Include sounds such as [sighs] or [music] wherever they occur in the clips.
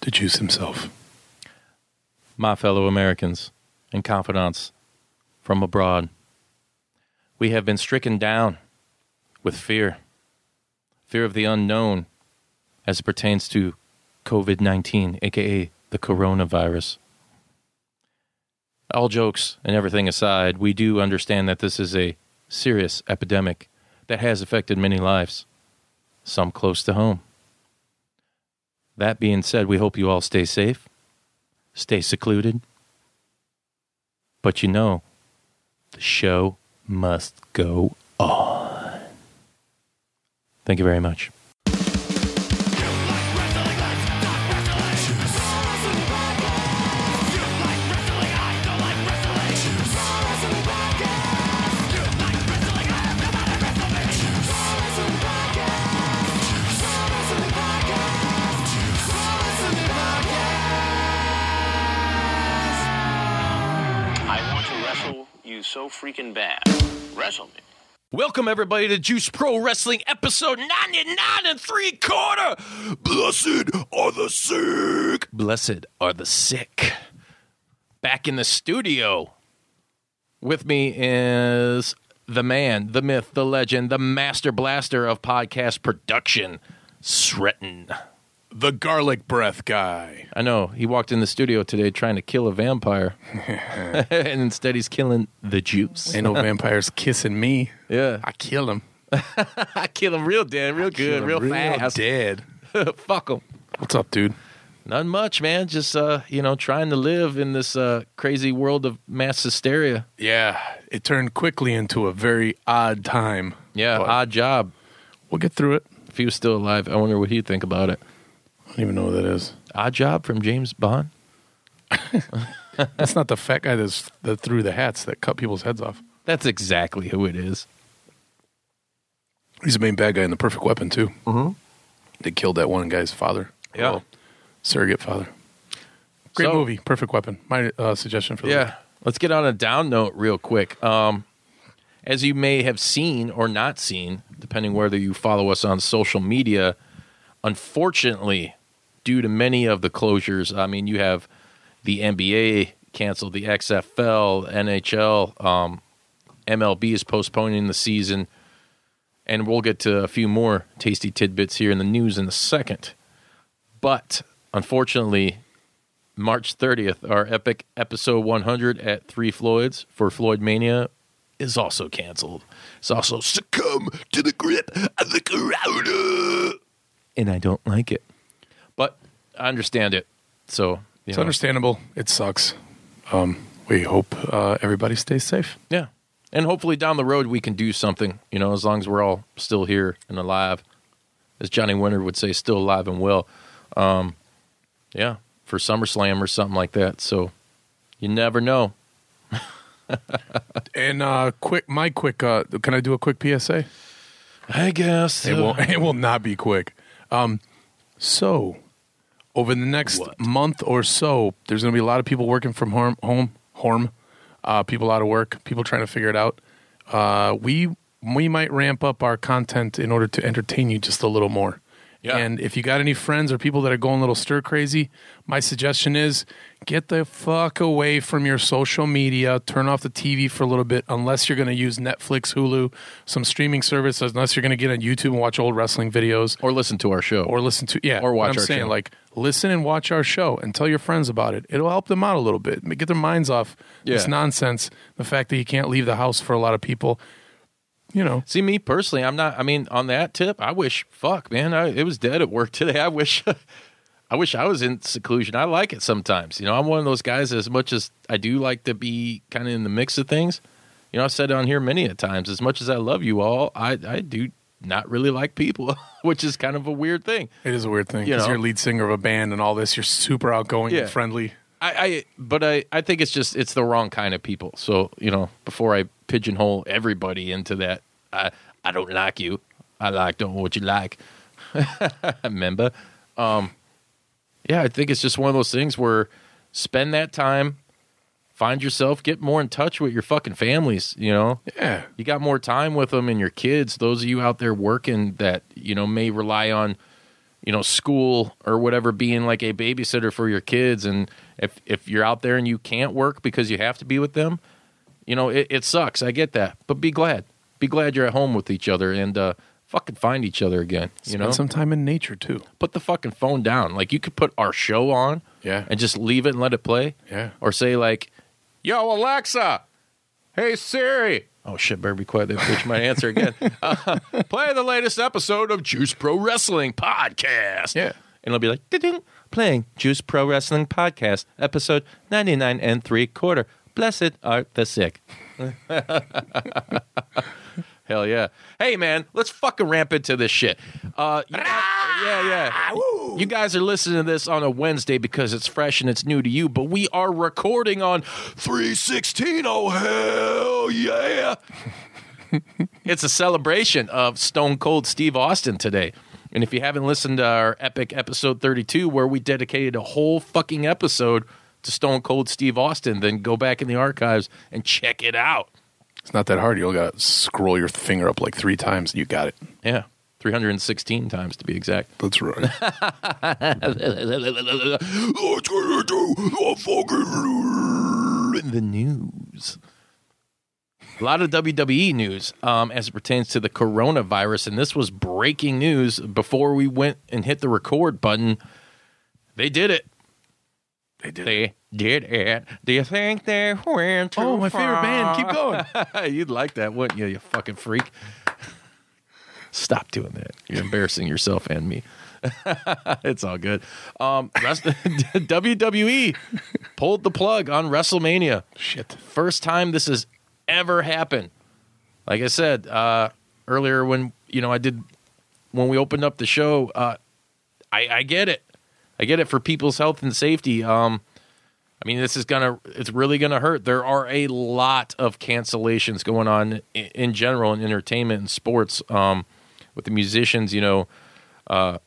the juice himself. my fellow Americans and confidants from abroad. We have been stricken down with fear, fear of the unknown as it pertains to COVID 19, aka the coronavirus. All jokes and everything aside, we do understand that this is a serious epidemic that has affected many lives, some close to home. That being said, we hope you all stay safe, stay secluded. But you know, the show must go on. Thank you very much. You so freaking bad. Wrestle me. Welcome everybody to Juice Pro Wrestling episode 99 and three quarter. Blessed are the sick. Blessed are the sick. Back in the studio. With me is the man, the myth, the legend, the master blaster of podcast production, Sreten. The garlic breath guy. I know. He walked in the studio today trying to kill a vampire. [laughs] [laughs] and instead he's killing the juice. Ain't no vampires [laughs] kissing me. yeah. I kill him. I kill him real dead, real good, real, fast. dead. Fuck him. What's up, dude? Not much, man. Just uh, you know, trying to live in this uh crazy world of mass hysteria. Yeah, it turned quickly into a very odd time. Yeah, odd job. We'll get through it. If he was still alive, I wonder what he'd think about it. I don't even know what that is. Odd job from James Bond. [laughs] That's not the fat guy that's, that threw the hats that cut people's heads off. That's exactly who it is. He's the main bad guy in The Perfect Weapon, too. Mm-hmm. They killed that one guy's father. Yeah. Well, surrogate father. Great So- movie, Perfect Weapon. My uh, suggestion for the Yeah. Let's get on a down note real quick. Um, as you may have seen or not seen, depending whether you follow us on social media, unfortunately, due to many of the closures, I mean, you have the NBA canceled, the XFL, NHL, um, MLB is postponing the season, and we'll get to a few more tasty tidbits here in the news in a second. But unfortunately, March 30th, our epic episode 100 at Three Floyds for Floyd Mania is also canceled. It's also succumb to the grip of the corona. And I don't like it. I understand it. So, It's know, understandable. It sucks. Um, we hope uh, everybody stays safe. yeah. And hopefully down the road we can do something, you know, as long as we're all still here and alive. As Johnny Winter would say, still alive and well. Um, yeah, for SummerSlam or something like that. So you never know. [laughs] And uh, quick, my quick. Uh, can I do a quick PSA? I guess. It will. [laughs] It will not be quick. Um, so, over the next What? month or so, there's going to be a lot of people working from home. Home, home. Uh, people out of work. People trying to figure it out. Uh, we we might ramp up our content in order to entertain you just a little more. Yeah. And if you got any friends or people that are going a little stir crazy, my suggestion is get the fuck away from your social media. Turn off the TV for a little bit, unless you're going to use Netflix, Hulu, some streaming service. Unless you're going to get on YouTube and watch old wrestling videos, or listen to our show. or listen to yeah, Or watch I'm our saying, show. like listen and watch our show and tell your friends about it. It'll help them out a little bit, get their minds off this nonsense. The fact that you can't leave the house for a lot of people, you know. See me personally, I'm not. I mean, on that tip, I wish. Fuck, man, I, it was dead at work [laughs] today. I wish. [laughs] I wish I was in seclusion. I like it sometimes. You know, I'm one of those guys. As much as I do like to be kind of in the mix of things, you know, I've said on here many a times. As much as I love you all, I I do not really like people, [laughs] which is kind of a weird thing. It is a weird thing You because know? you're lead singer of a band and all this. You're super outgoing Yeah. and friendly. I, I but I, I think it's just it's the wrong kind of people. So you know, before I pigeonhole everybody into that, I I don't like you. I like don't know what you like. [laughs] Remember, um, yeah, I think it's just one of those things where spend that time, find yourself, get more in touch with your fucking families. You know, Yeah. you got more time with them and your kids. Those of you out there working that you know may rely on, you know, school or whatever being like a babysitter for your kids. And if if you're out there and you can't work because you have to be with them, you know, it, it sucks. I get that, but be glad. Be glad you're at home with each other and uh, fucking find each other again. You Spend know, some time in nature too. put the fucking phone down. Like you could put our show on, Yeah. and just leave it and let it play. Yeah. Or say like, "Yo, Alexa, hey Siri." Oh shit, better be quiet. That bitch might answer again. [laughs] Uh, play the latest episode of Juice Pro Wrestling Podcast. Yeah. and it'll be like, "Ding-ding, playing Juice Pro Wrestling Podcast, episode ninety nine and three quarter. Blessed art the sick. [laughs] Hell yeah. Hey, man, let's fucking ramp into this shit. Uh, you guys- yeah, yeah. You guys are listening to this on a Wednesday because it's fresh and it's new to you, but we are recording on 316. Oh, hell yeah. [laughs] it's a celebration of Stone Cold Steve Austin today. And if you haven't listened to our epic episode 32, where we dedicated a whole fucking episode to Stone Cold Steve Austin, then go back in the archives and check it out. It's not that hard. You all got to scroll your finger up like three times. and You got it. Yeah, 316 times to be exact. That's right. What's gonna do a fucking the news? A lot of WWE news um, as it pertains to the coronavirus, and this was breaking news before we went and hit the record button. They did it. they did. They did it. Do you think they went too oh, my favorite band. Keep going. [laughs] You'd like that, wouldn't you, you fucking freak? Stop doing that. You're embarrassing yourself and me. [laughs] it's all good. Um, rest- [laughs] WWE pulled the plug on WrestleMania. Shit. First time this has ever happened. Like I said uh, earlier, when you know I did when we opened up the show, uh, I, I get it. I get it for people's health and safety. Um, I mean, this is gonna, it's really gonna hurt. There are a lot of cancellations going on in, in general in entertainment and sports. Um, with the musicians, you know, uh,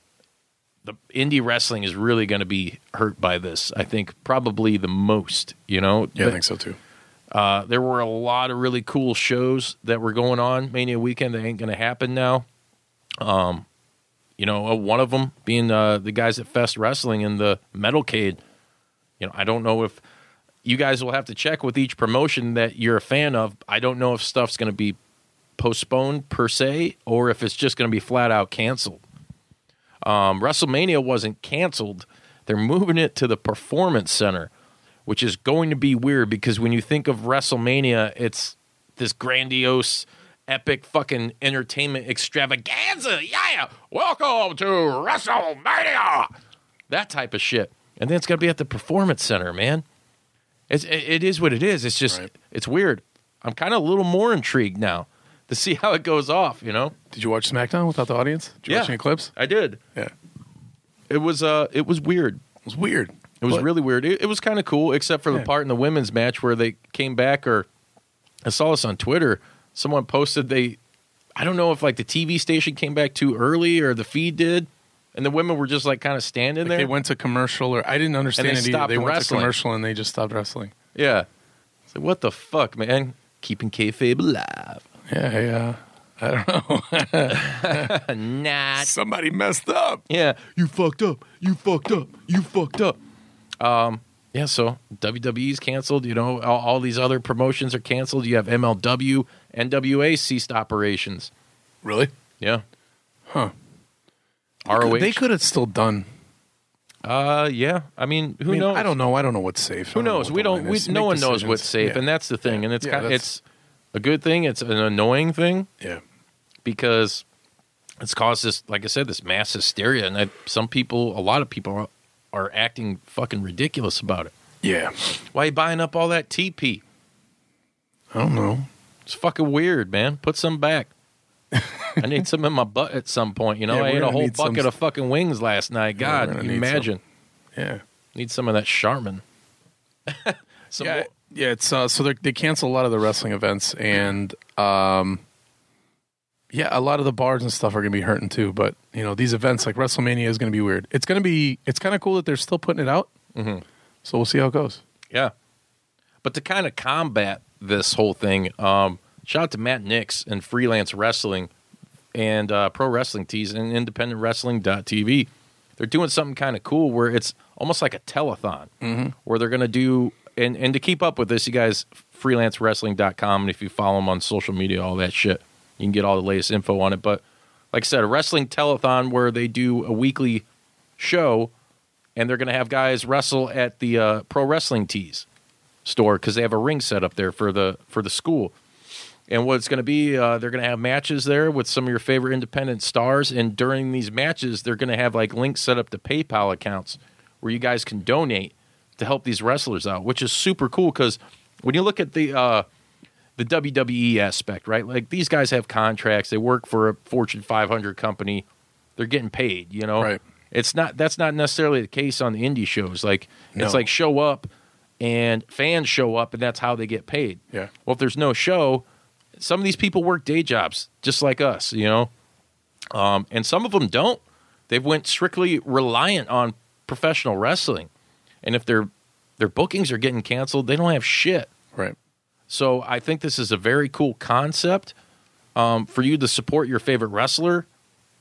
the indie wrestling is really going to be hurt by this. I think probably the most. You know, Yeah, I think so too. uh, there were a lot of really cool shows that were going on Mania weekend that ain't going to happen now. Um, you know, uh, one of them being uh, the guys at Fest Wrestling and the Metalcade. You know, I don't know if you guys will have to check with each promotion that you're a fan of. I don't know if stuff's going to be postponed per se or if it's just going to be flat out canceled. Um, WrestleMania wasn't canceled. They're moving it to the Performance Center, which is going to be weird because when you think of WrestleMania, it's this grandiose, epic fucking entertainment extravaganza. Yeah, welcome to WrestleMania. That type of shit. And then it's going to be at the Performance Center, man. It's, it, is what it is. It's just, Right. it's weird. I'm kind of a little more intrigued now to see how it goes off, you know? Did you watch SmackDown without the audience? Did you Yeah. watch any clips? I did. Yeah. It was, uh, it was weird. It was weird. It was But- really weird. It, it was kind of cool, except for the part in the women's match where they came back. Or I saw this on Twitter. Someone posted they, I don't know if like the TV station came back too early or the feed did, and the women were just like kind of standing Like, there. they went to commercial, or I didn't understand they it either. stopped They went wrestling. to commercial and they just stopped wrestling. yeah. What the fuck, man? Keeping kayfabe alive. Yeah, yeah. I don't know. [laughs] Not. Somebody messed up. Yeah, you fucked up. You fucked up. You fucked up. Um, yeah, so WWE's canceled. You know, all, all these other promotions are canceled. You have MLW, NWA ceased operations. Really? Yeah. Huh. ROH. They could have still done. Uh, yeah. I mean, who I mean, knows? I don't know. I don't know what's safe. Who don't know knows? We don't. We, no one knows what's safe, Yeah. and that's the thing. Yeah. And it's Yeah, kind. It's a good thing. It's an annoying thing yeah. because it's caused this, like I said, this mass hysteria, and I, some people, a lot of people, are, are acting fucking ridiculous about it. Yeah. Why you buying up all that TP? I don't know. It's fucking weird, man. Put some back. I need some in my butt at some point. You know, Yeah, I ate a whole need some- bucket of fucking wings last night. God, we're can gonna you need some. imagine? Yeah. Need some of that Charmin. [laughs] some yeah, more- yeah. It's uh, so they they cancel a lot of the wrestling events, and um, yeah, a lot of the bars and stuff are going to be hurting too. But you know, these events like WrestleMania is going to be weird. It's going to be. It's kind of cool that they're still putting it out. Mm-hmm. So we'll see how it goes. Yeah. But to kind of combat this whole thing, um, shout out to Matt Nix and Freelance Wrestling and uh, Pro Wrestling Tees and IndependentWrestling.tv. They're doing something kind of cool where it's almost like a telethon where they're going to do, and, and to keep up with this, you guys, freelancewrestling.com. And if you follow them on social media, all that shit, you can get all the latest info on it. But like I said, a wrestling telethon where they do a weekly show and they're going to have guys wrestle at the uh, Pro Wrestling Tees store because they have a ring set up there for the for the school. And what it's going to be, uh, they're going to have matches there with some of your favorite independent stars. And during these matches, they're going to have like links set up to PayPal accounts where you guys can donate to help these wrestlers out, which is super cool because when you look at the uh, the WWE aspect, right? Like these guys have contracts, they work for a Fortune 500 company, they're getting paid, you know. Right. It's not that's not necessarily the case on the indie shows. Like No. it's like show up and fans show up and that's how they get paid. Yeah. Well, if there's no show, some of these people work day jobs just like us, you know. Um, and some of them don't. They've went strictly reliant on professional wrestling, and if their their bookings are getting canceled, they don't have shit. Right. So I think this is a very cool concept um, for you to support your favorite wrestler.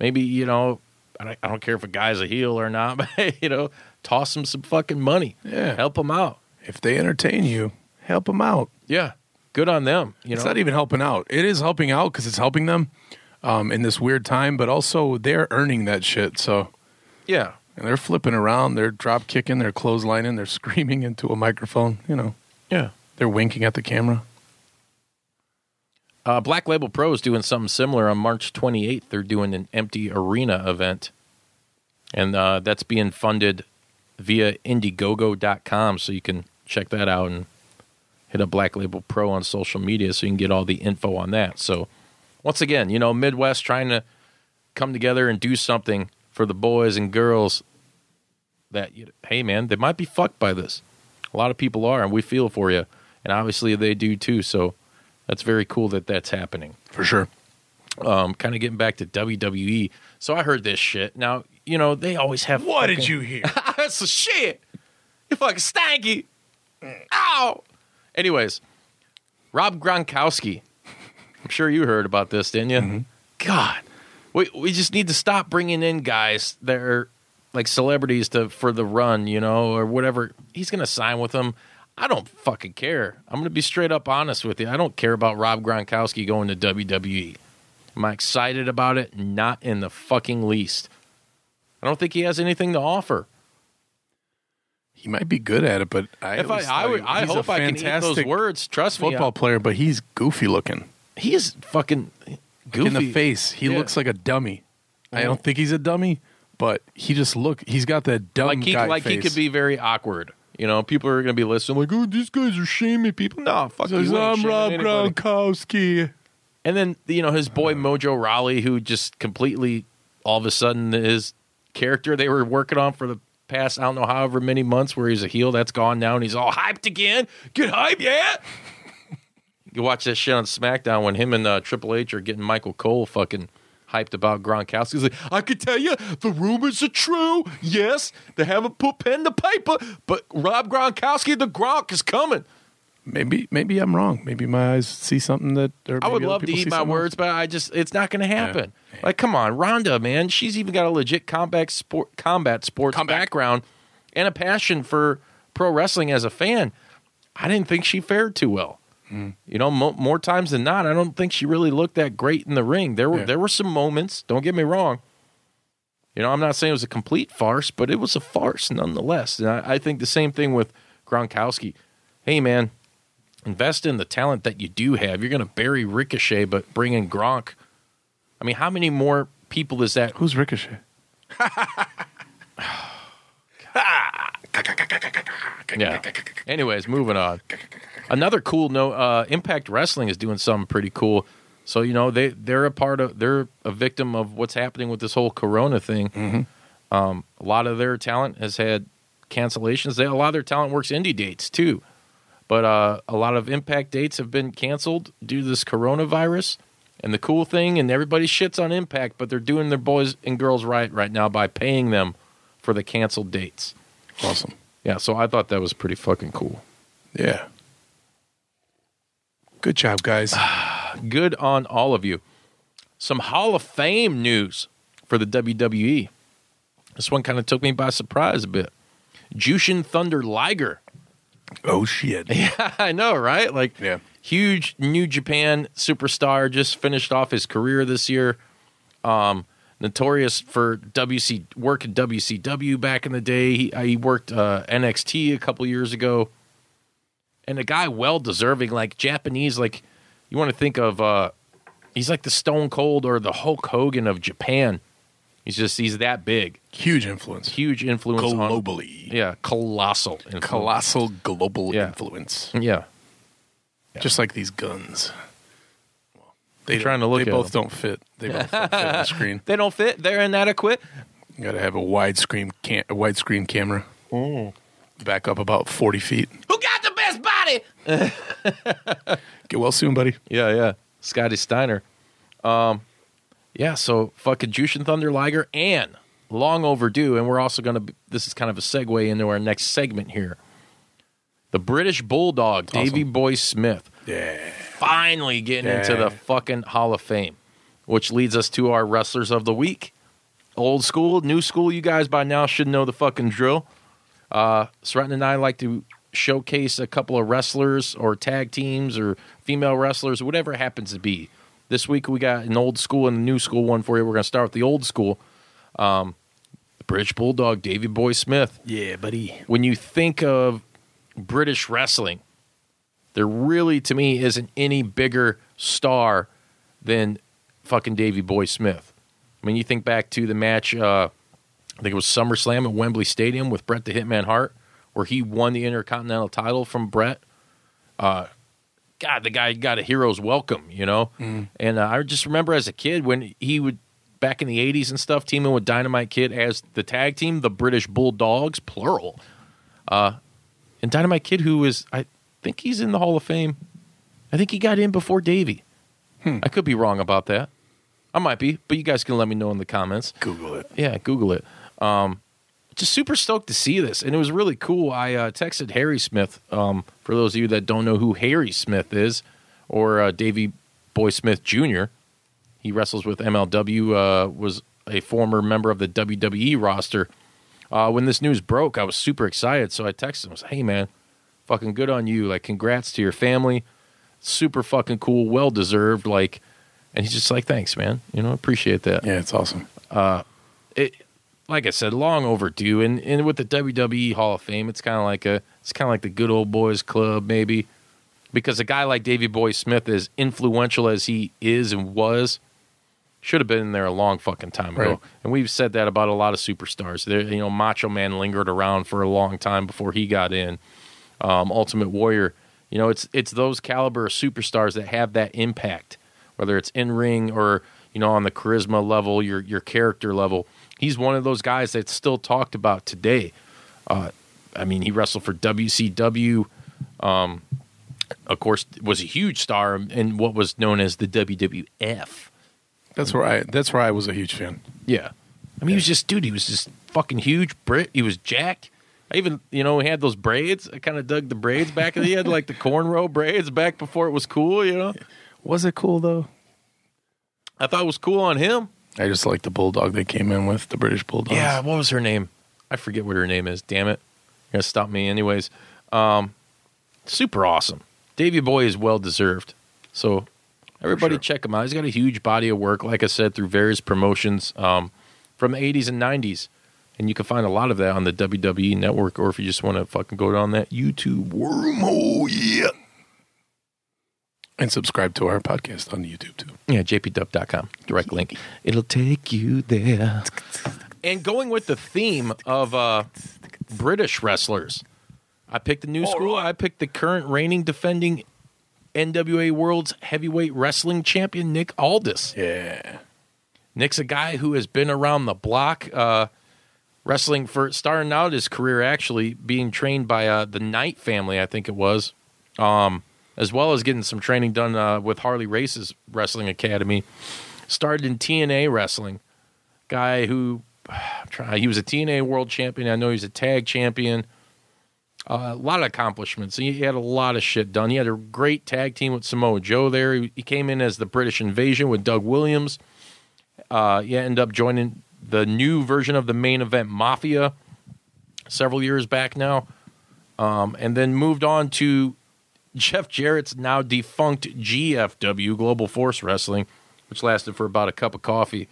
Maybe you know, I don't, I don't care if a guy's a heel or not, [laughs] but you know, toss him some fucking money. Yeah. help him out. If they entertain you, help them out. Yeah, good on them. You it's know, not even helping out. It is helping out because it's helping them um, in this weird time, but also they're earning that shit. So yeah, and they're flipping around, they're drop kicking, they're clotheslining, they're [laughs] screaming into a microphone. You know, yeah. they're winking at the camera. Uh, Black Label Pro is doing something similar on March 28th. They're doing an empty arena event, and uh, that's being funded via Indiegogo.com. So you can check that out and hit up Black Label Pro on social media so you can get all the info on that. So, once again, you know, Midwest trying to come together and do something for the boys and girls that, you hey, man, they might be fucked by this. A lot of people are, and we feel for you. And obviously they do too. So, that's very cool that that's happening. For sure. Um, kind of getting back to WWE. So I heard this shit. Now, you know, they always have. What did you hear? [laughs] That's the shit. You fucking stanky. Ow. Anyways, Rob Gronkowski. I'm sure you heard about this, didn't you? Mm-hmm. God, we we just need to stop bringing in guys that are like celebrities to for the run, you know, or whatever. He's gonna sign with them. I don't fucking care. I'm gonna be straight up honest with you. I don't care about Rob Gronkowski going to WWE. Am I excited about it? Not in the fucking least. I don't think he has anything to offer. He might be good at it, but I If I, I, would, I hope I can eat those words. Trust me, Football player, but he's goofy looking. he is fucking goofy In the face, he Yeah. looks like a dummy. I don't think he's a dummy, but he just look. He's got that dumb Like he, guy like he could be very awkward. You know, people are going to be listening, like, "Oh, these guys are shaming people." No, fuck. Says, you. I'm Rob. Gronkowski. And then you know his boy uh. Mojo Rawley, who just completely, all of a sudden, his character they were working on for the past I don't know however many months, where he's a heel, that's gone now, and he's all hyped again. Get hype, yeah. [laughs] you watch that shit on SmackDown when him and uh, Triple H are getting Michael Cole fucking hyped about Gronkowski. He's like, I could tell you the rumors are true. Yes, they haven't put pen to paper, but Rob Gronkowski, the Gronk, is coming. Maybe, maybe I'm wrong. Maybe my eyes see something that. I would love to eat my words, else. but I just it's not going to happen. Like, come on, Ronda, man, she's even got a legit combat sport, combat sports background and a passion for pro wrestling as a fan. I didn't think she fared too well. Hmm. You know, mo- more times than not, I don't think she really looked that great in the ring. There were Yeah. there were some moments. Don't get me wrong. You know, I'm not saying it was a complete farce, but it was a farce nonetheless. And I, I think the same thing with Gronkowski. Hey, man, invest in the talent that you do have. You're going to bury Ricochet, but bring in Gronk. I mean, how many more people is that? Who's Ricochet? [sighs] Yeah. [sighs] Anyways, moving on. Another cool note: uh, Impact Wrestling is doing something pretty cool. So you know they they're a part of they're a victim of what's happening with this whole Corona thing. Um, a lot of their talent has had cancellations. They, a lot of their talent works indie dates too, but uh, a lot of Impact dates have been canceled due to this coronavirus. And the cool thing, and everybody shits on Impact, but they're doing their boys and girls right right now by paying them for the canceled dates. Awesome. Yeah, so I thought that was pretty fucking cool. Yeah. Good job, guys. [sighs] Good on all of you. Some Hall of Fame news for the WWE. This one kind of took me by surprise a bit. Jushin Thunder Liger. Oh shit. [laughs] Yeah, I know, right? Like, Yeah. huge New Japan superstar, just finished off his career this year. Um, notorious for WC work at WCW back in the day. He, he worked uh, NXT a couple years ago, and a guy well deserving, like Japanese. Like you want to think of, uh, he's like the Stone Cold or the Hulk Hogan of Japan. He's just he's that big, Huge influence. huge influence on Globally. yeah, colossal, influence. Colossal global Yeah. influence. yeah. Just like these guns. They I'm trying to look They both them. don't fit. They both don't fit on the screen. [laughs] They don't fit. They're inadequate. You got to have a widescreen cam- a widescreen camera. Mm. Back up about forty feet. Who got the best body? [laughs] Get well soon, buddy. Yeah, yeah. Scotty Steiner. Um, yeah, so fucking Jushin Thunder Liger and long overdue, and we're also going to, this is kind of a segue into our next segment here. The British Bulldog, Davey Boy Smith, Yeah. finally getting into the fucking Hall of Fame, which leads us to our wrestlers of the week. Old school, new school, you guys by now should know the fucking drill. Uh, Sreten and I like to showcase a couple of wrestlers or tag teams or female wrestlers, whatever it happens to be. This week we got an old school and a new school one for you. We're going to start with the old school. Um, the British Bulldog, Davey Boy Smith Yeah, buddy. when you think of British wrestling, there really, to me, isn't any bigger star than fucking Davey Boy Smith. I mean, you think back to the match, uh, I think it was SummerSlam at Wembley Stadium with Bret the Hitman Hart, where he won the Intercontinental title from Bret. Uh, God, the guy got a hero's welcome, you know? And uh, I just remember as a kid when he would, back in the 80s and stuff, teaming with Dynamite Kid as the tag team, the British Bulldogs, plural. Uh, and Dynamite Kid, who is, I think he's in the Hall of Fame. I think he got in before Davey. I could be wrong about that. I might be, but you guys can let me know in the comments. Google it. Yeah, Google it. Um, just super stoked to see this, and it was really cool. I uh, texted Harry Smith. Um, for those of you that don't know who Harry Smith is, or uh, Davey Boy Smith Jr., he wrestles with MLW. Uh, was a former member of the WWE roster. Uh, when this news broke, I was super excited. So I texted him. I was "Hey, man, fucking good on you! Like, congrats to your family. Super fucking cool. Well deserved. Like." And he's just like, "Thanks, man. You know, appreciate that." Yeah, it's awesome. it like I said, long overdue. And and with the WWE Hall of Fame, it's kind of like a it's kind of like the good old boys club, maybe, because a guy like Davey Boy Smith, as influential as he is and was, should have been in there a long fucking time ago. Right. And we've said that about a lot of superstars. There, you know, Macho Man lingered around for a long time before he got in. Um, Ultimate Warrior, you know, it's it's those caliber of superstars that have that impact, whether it's in ring or you know on the charisma level, your your character level. He's one of those guys that's still talked about today. Uh, I mean, he wrestled for WCW. Um, of course, was a huge star in what was known as the WWF. That's where I. That's where I was a huge fan. Yeah. I mean, he was just, dude, he was just fucking huge. Brit, he was jacked. I even, you know, he had those braids. I kind of dug the braids back. He had like the cornrow braids back before it was cool, you know? Was it cool though? I thought it was cool on him. I just like the bulldog they came in with, the British bulldog. Yeah, what was her name? I forget what her name is. Damn it. You're going to stop me anyways. Um, super awesome. Davey Boy is well deserved. So everybody sure. check him out. He's got a huge body of work, like I said, through various promotions um, from the 80s and 90s. And you can find a lot of that on the WWE network, or if you just want to fucking go down that YouTube wormhole, yeah. And subscribe to our podcast on YouTube too. Yeah, jpdub.com. Direct link. [laughs] It'll take you there. And going with the theme of uh, British wrestlers, I picked the new school. I picked the current reigning defending NWA World's Heavyweight Wrestling Champion Nick Aldis. Yeah. Nick's a guy who has been around the block, uh, wrestling for starting out his career actually being trained by uh, the Knight family, I think it was, um, as well as getting some training done uh, with Harley Race's Wrestling Academy. Started in TNA wrestling. Guy who trying, he was a TNA World Champion. I know he's a tag champion. Uh, a lot of accomplishments. He had a lot of shit done. He had a great tag team with Samoa Joe there. He, he came in as the British Invasion with Doug Williams. Uh, he ended up joining the new version of the main event Mafia several years back now, um, and then moved on to Jeff Jarrett's now defunct GFW Global Force Wrestling, which lasted for about a cup of coffee.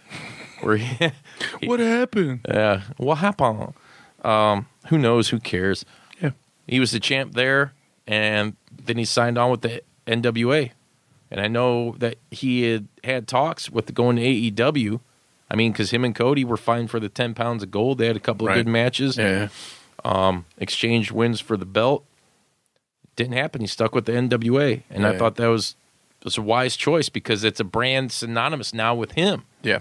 Where he, [laughs] What happened? yeah, what happened? Um, who knows? Who cares? Yeah. He was the champ there, and then he signed on with the NWA. And I know that he had had talks with going to AEW. I mean, because him and Cody were fine for the ten pounds of gold. They had a couple of Right. good matches, Yeah. Um, exchanged wins for the belt. Didn't happen. He stuck with the NWA, and I thought that was was a wise choice because it's a brand synonymous now with him. Yeah.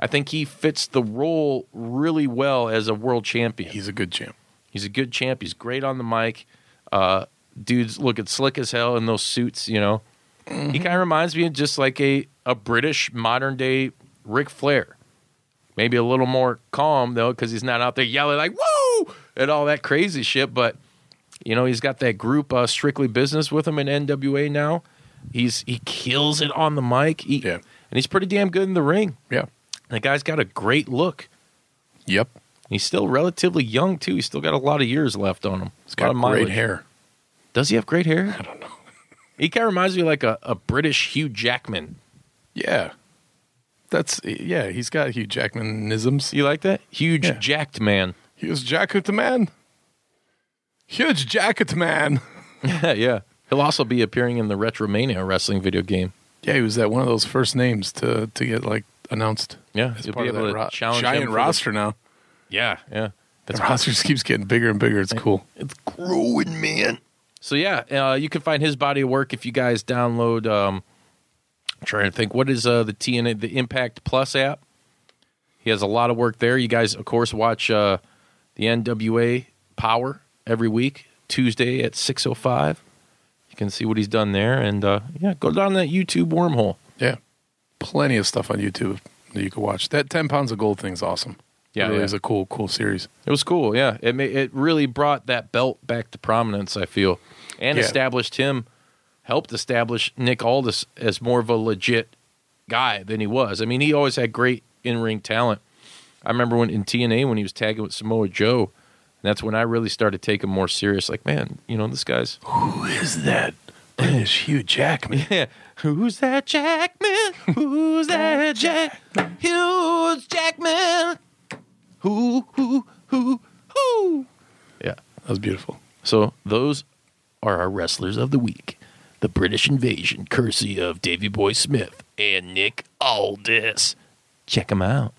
I think he fits the role really well as a world champion. He's a good champ. He's a good champ. He's great on the mic. Uh, dude's looking slick as hell in those suits. You know, he kind of reminds me of just like a a British modern day Ric Flair. Maybe a little more calm though, because he's not out there yelling like "woo" and all that crazy shit. But you know, he's got that group uh, strictly business with him in NWA now. He's he kills it on the mic. He, Yeah. and he's pretty damn good in the ring. Yeah. The guy's got a great look. Yep. He's still relatively young too. He's still got a lot of years left on him. He's a lot got great hair. Does he have great hair? I don't know. [laughs] he kind of reminds me of like a, a British Hugh Jackman. Yeah. That's yeah. He's got Hugh Jackmanisms. You like that? Huge Yeah. jacked man. Huge jacket man. Huge jacket man. yeah. [laughs] [laughs] yeah. He'll also be appearing in the Retromania wrestling video game. Yeah, he was that one of those first names to to get like announced. Yeah, as you'll part be of able that to ro- challenge giant him for the- roster now. Yeah, yeah. The [laughs] roster just keeps getting bigger and bigger. It's cool. It's growing, man. So yeah, uh, you can find his body of work if you guys download. Um, I'm trying to think, what is uh, the TNA the Impact Plus app? He has a lot of work there. You guys, of course, watch uh, the NWA Power every week, Tuesday at six oh five. You can see what he's done there, and uh, yeah, go down that YouTube wormhole. Yeah, plenty of stuff on YouTube that you can watch. That ten pounds of gold thing's awesome. Yeah, it really yeah. is a cool, cool series. It was cool, yeah. It ma- it really brought that belt back to prominence. I feel, and Yeah. established him, helped establish Nick Aldis as more of a legit guy than he was. I mean, he always had great in ring talent. I remember when in TNA when he was tagging with Samoa Joe, and that's when I really started taking more serious. Like, man, you know, this guy's Who is that? British Hugh Jackman. [laughs] yeah. Who's that Jackman? Who's that [laughs] Jack? Hughes Jackman. Who? Who? Who? Who? Yeah. That was beautiful. So those are our wrestlers of the week. The British Invasion, courtesy of Davey Boy Smith and Nick Aldis. Check them out.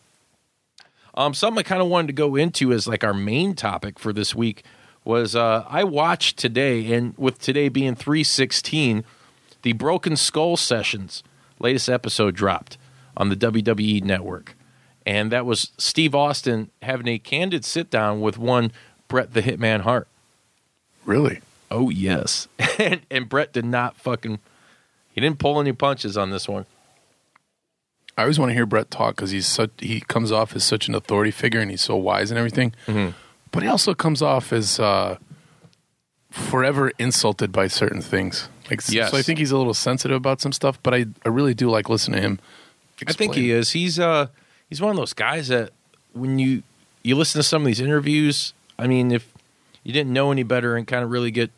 Um, something I kind of wanted to go into as like our main topic for this week was uh, I watched today, and with today being three sixteen, the Broken Skull Sessions latest episode dropped on the WWE Network, and that was Steve Austin having a candid sit down with one Bret the Hitman Hart. Really? Oh yes, [laughs] and, and Bret did not fucking. He didn't pull any punches on this one. I always want to hear Bret talk because he's such he comes off as such an authority figure and he's so wise and everything. Mm-hmm. But he also comes off as uh, forever insulted by certain things. Like, Yes. so I think he's a little sensitive about some stuff. But I, I really do like listening to him. I think he is. He's uh he's one of those guys that when you you listen to some of these interviews, I mean, if you didn't know any better and kind of really get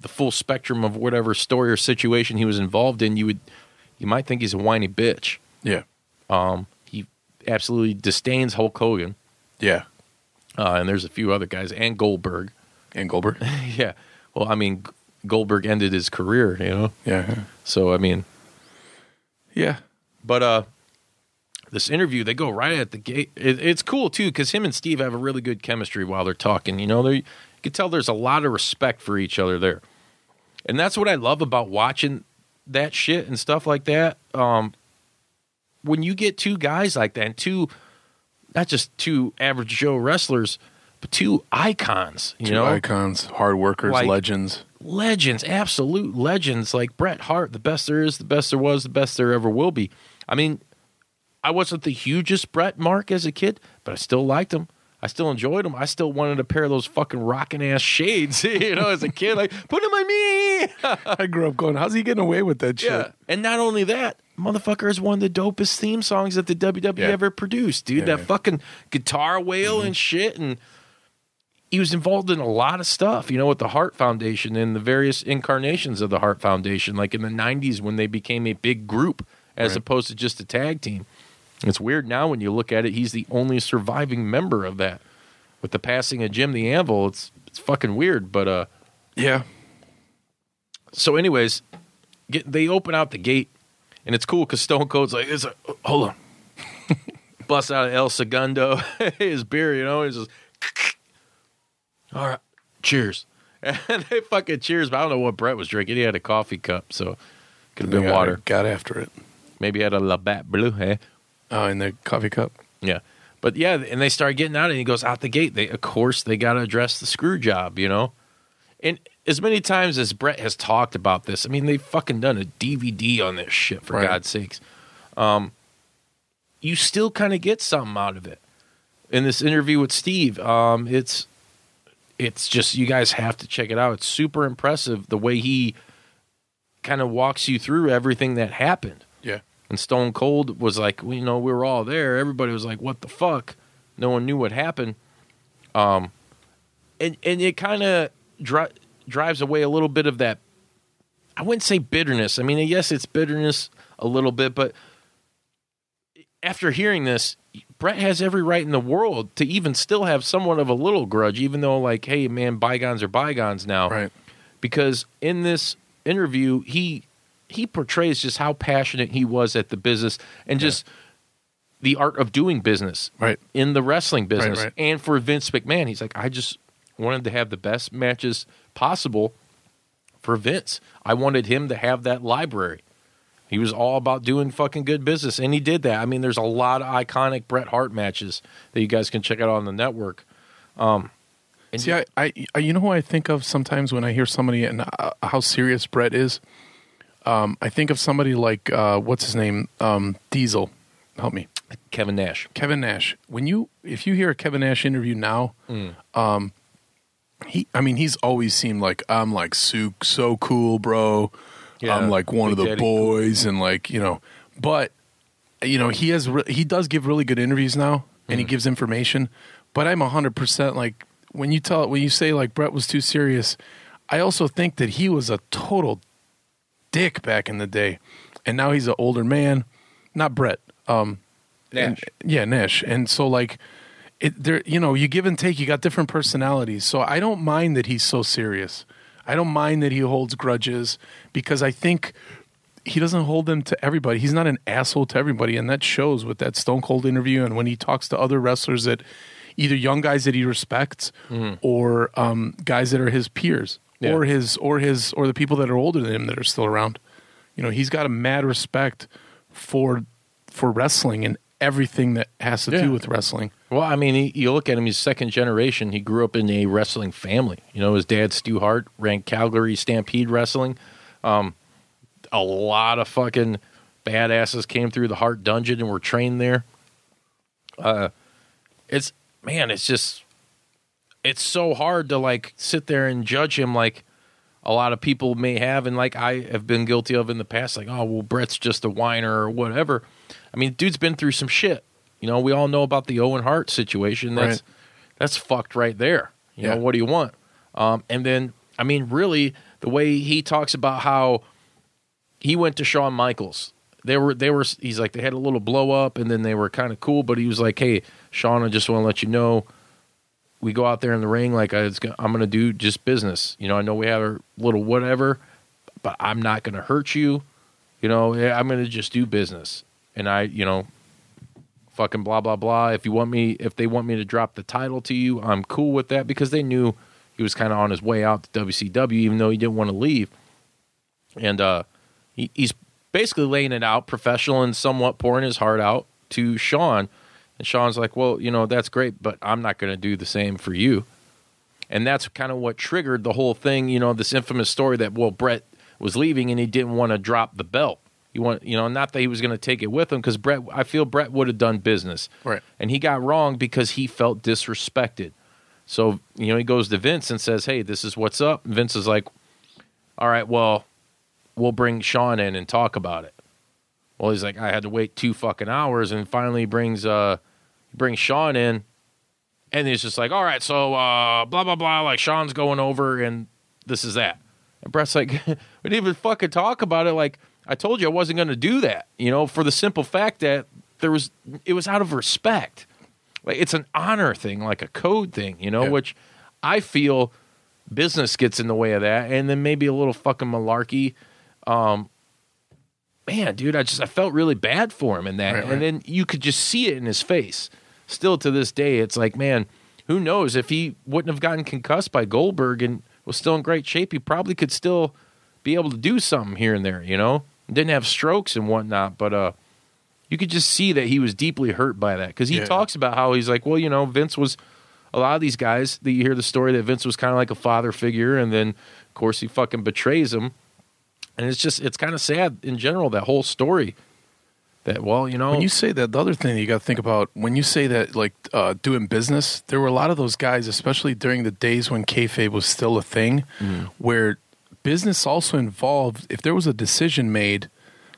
the full spectrum of whatever story or situation he was involved in, you would you might think he's a whiny bitch. Yeah, Um, he absolutely disdains Hulk Hogan, yeah, uh, and there's a few other guys and Goldberg. and Goldberg. [laughs] yeah, well, I mean, Goldberg ended his career, you know. yeah, So I mean, yeah. But uh, this interview, they go right at the gate. It, it's cool too because him and Steve have a really good chemistry while they're talking. You know, they you can tell there's a lot of respect for each other there, and that's what I love about watching that shit and stuff like that, um, when you get two guys like that and two, not just two average Joe wrestlers, but two icons, you Two know, icons, hard workers, Like- legends. legends, absolute legends like Bret Hart, the best there is, the best there was, the best there ever will be. I mean, I wasn't the hugest Bret Mark as a kid, but I still liked him. I still enjoyed him. I still wanted a pair of those fucking rocking ass shades, [laughs] you know, as a kid. Like, put them on me. [laughs] I grew up going, how's he getting away with that shit? yeah. And not only that, motherfucker is one of the dopest theme songs that the WWE Yeah. ever produced, dude. Yeah, that yeah. fucking guitar wail and shit. And he was involved in a lot of stuff, you know, with the Heart Foundation and the various incarnations of the Heart Foundation, like in the 90s when they became a big group as Right. opposed to just a tag team. It's weird now when you look at it, he's the only surviving member of that. With the passing of Jim the Anvil, it's it's fucking weird, but uh Yeah. so anyways, get they open out the gate and it's cool because Stone Cold's like, it's a, hold on. [laughs] Bust out of El Segundo, [laughs] his beer, you know, he's just [laughs] all right, cheers. And they fucking cheers, but I don't know what Bret was drinking. He had a coffee cup, so could have been Got- water. Got after it. Maybe had a Labatt Blue, eh? hey? Oh, in the coffee cup. Yeah. But yeah, and they start getting out and he goes out the gate. They of course they gotta address the screw job, you know? And as many times as Bret has talked about this, I mean they've fucking done a DVD on this shit for Right. God's sakes. Um you still kind of get something out of it. In this interview with Steve, um, it's it's just you guys have to check it out. It's super impressive the way he kind of walks you through everything that happened. Yeah. And Stone Cold was like, well, you know, we were all there. Everybody was like, "What the fuck?" No one knew what happened. Um, and and it kind of dri- drives away a little bit of that. I wouldn't say bitterness. I mean, yes, it's bitterness a little bit, but after hearing this, Bret has every right in the world to even still have somewhat of a little grudge, even though, like, hey, man, bygones are bygones now Right. because in this interview he he portrays just how passionate he was at the business and just the art of doing business Right. in the wrestling business right. and for Vince McMahon he's like I just wanted to have the best matches possible for Vince. I wanted him to have that library. He was all about doing fucking good business and he did that. I mean there's a lot of iconic Bret Hart matches that you guys can check out on the network. Um and See, I, I, you know who I think of sometimes when I hear somebody and uh, how serious Bret is. Um, I think of somebody like uh, what's his name, um, Diesel. Help me, Kevin Nash. Kevin Nash. When you, if you hear a Kevin Nash interview now, um, he, I mean, he's always seemed like I'm like so so cool, bro. Yeah, I'm like one of the Daddy cool. boys, and like you know, but you know, he has re- he does give really good interviews now, and he Mm. gives information. But I'm hundred percent like when you tell when you say like Bret was too serious. I also think that he was a total dick back in the day, and now he's an older man. Not Bret. Um, Nash. and- yeah, Nash. And so like it there you know, you give and take, you got different personalities. So I don't mind that he's so serious. I don't mind that he holds grudges because I think he doesn't hold them to everybody. He's not an asshole to everybody, and that shows with that Stone Cold interview and when he talks to other wrestlers that either young guys that he respects or um, guys that are his peers Yeah. or his or his or the people that are older than him that are still around. You know, he's got a mad respect for for wrestling and everything that has to Yeah. do with wrestling. Well, I mean, he, you look at him; he's second generation. He grew up in a wrestling family. You know, his dad, Stu Hart, ran Calgary Stampede Wrestling. Um, a lot of fucking badasses came through the Hart Dungeon and were trained there. Uh, it's man, it's just it's so hard to like sit there and judge him like a lot of people may have, and like I have been guilty of in the past. Like, oh well, Bret's just a whiner or whatever. I mean, dude's been through some shit. You know, we all know about the Owen Hart situation. That's Right. that's fucked right there. You Yeah. know, what do you want? Um, and then, I mean, really, the way he talks about how he went to Shawn Michaels. They were, they were. He's like they had a little blow up, and then they were kind of cool. But he was like, "Hey, Shawn, I just want to let you know, we go out there in the ring like I I'm going to do just business. You know, I know we have a little whatever, but I'm not going to hurt you. You know, I'm going to just do business. And I, you know, fucking blah blah blah. If you want me, if they want me to drop the title to you, I'm cool with that because they knew he was kind of on his way out to WCW, even though he didn't want to leave. And uh, he, he's basically laying it out, professional and somewhat pouring his heart out to Shawn. And Shawn's like, well, you know, that's great, but I'm not going to do the same for you. And that's kind of what triggered the whole thing, you know, this infamous story that, well, Bret was leaving and he didn't want to drop the belt. You want, you know, not that he was going to take it with him because Bret, I feel Bret would have done business. Right. And he got wrong because he felt disrespected. So, you know, he goes to Vince and says, hey, this is what's up. And Vince is like, all right, well, we'll bring Shawn in and talk about it. Well, he's like, I had to wait two fucking hours, and finally he brings uh brings Shawn in, and he's just like, all right, so uh blah blah blah, like Shawn's going over, and this is that. And Bret's like, [laughs] we didn't even fucking talk about it. Like, I told you I wasn't going to do that, you know, for the simple fact that there was it was out of respect. Like it's an honor thing, like a code thing, you know, Yeah. which I feel business gets in the way of that, and then maybe a little fucking malarkey. Um, man, dude, I just I felt really bad for him in that, Right, right. and then you could just see it in his face. Still to this day, it's like, man, who knows if he wouldn't have gotten concussed by Goldberg and was still in great shape, he probably could still be able to do something here and there, you know. Didn't have strokes and whatnot, but uh, you could just see that he was deeply hurt by that because he Yeah. talks about how he's like, well, you know, Vince was a lot of these guys that you hear the story that Vince was kind of like a father figure, and then of course he fucking betrays him, and it's just it's kind of sad in general that whole story. That well, you know, When you say that, the other thing that you got to think about when you say that, like uh, doing business, there were a lot of those guys, especially during the days when kayfabe was still a thing, where business also involved. If there was a decision made,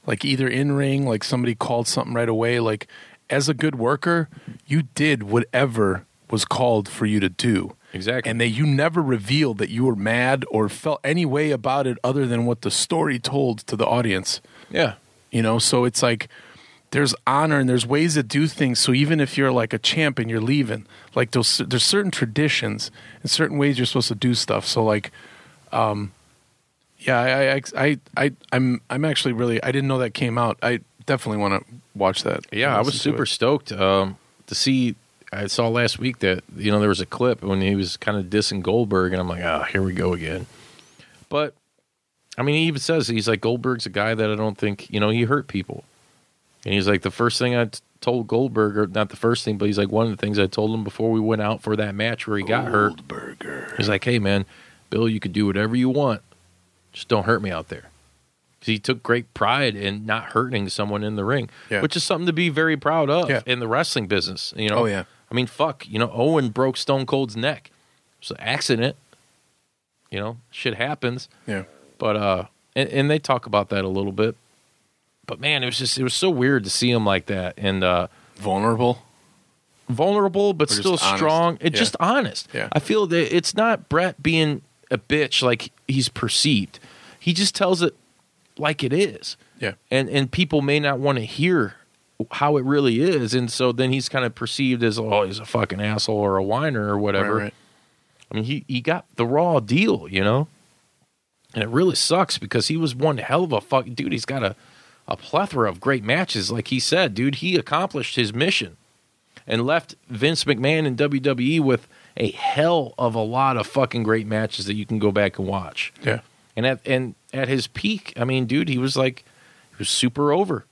like either in ring, like somebody called something right away, like as a good worker, you did whatever was called for you to do. Exactly. And they you never revealed that you were mad or felt any way about it other than what the story told to the audience yeah, you know so it's like there's honor and there's ways to do things so even if you're like a champ and you're leaving like those there's certain traditions and certain ways you're supposed to do stuff so like um yeah i i i, I i'm i'm actually really i didn't know that came out i definitely want to watch that yeah, I was Listen to super stoked um, to see. I saw last week that you know there was a clip when he was kind of dissing Goldberg, and I'm like, oh, here we go again. But I mean, he even says he's like Goldberg's a guy that I don't think you know he hurt people, and he's like the first thing I t- told Goldberg, or not the first thing, but he's like one of the things I told him before we went out for that match where he got hurt. Goldberger. He's like, hey man, Bill, you could do whatever you want, just don't hurt me out there. 'Cause he took great pride in not hurting someone in the ring, Yeah. which is something to be very proud of Yeah. in the wrestling business. You know, Oh, yeah. I mean, fuck, you know, Owen broke Stone Cold's neck. It's an accident. You know, shit happens. yeah But uh, and, and they talk about that a little bit. But man, it was just it was so weird to see him like that and uh, vulnerable vulnerable but still honest. strong. It Yeah. just honest. Yeah. I feel that it's not Bret being a bitch like he's perceived. He just tells it like it is. yeah And and people may not want to hear how it really is, and so then he's kind of perceived as oh he's a fucking asshole or a whiner or whatever. Right, right. I mean he he got the raw deal, you know, and it really sucks because he was one hell of a fuck dude. He's got a a plethora of great matches, like he said, dude. He accomplished his mission and left Vince McMahon in WWE with a hell of a lot of fucking great matches that you can go back and watch. yeah And at and at his peak, I mean, dude, he was like he was super over.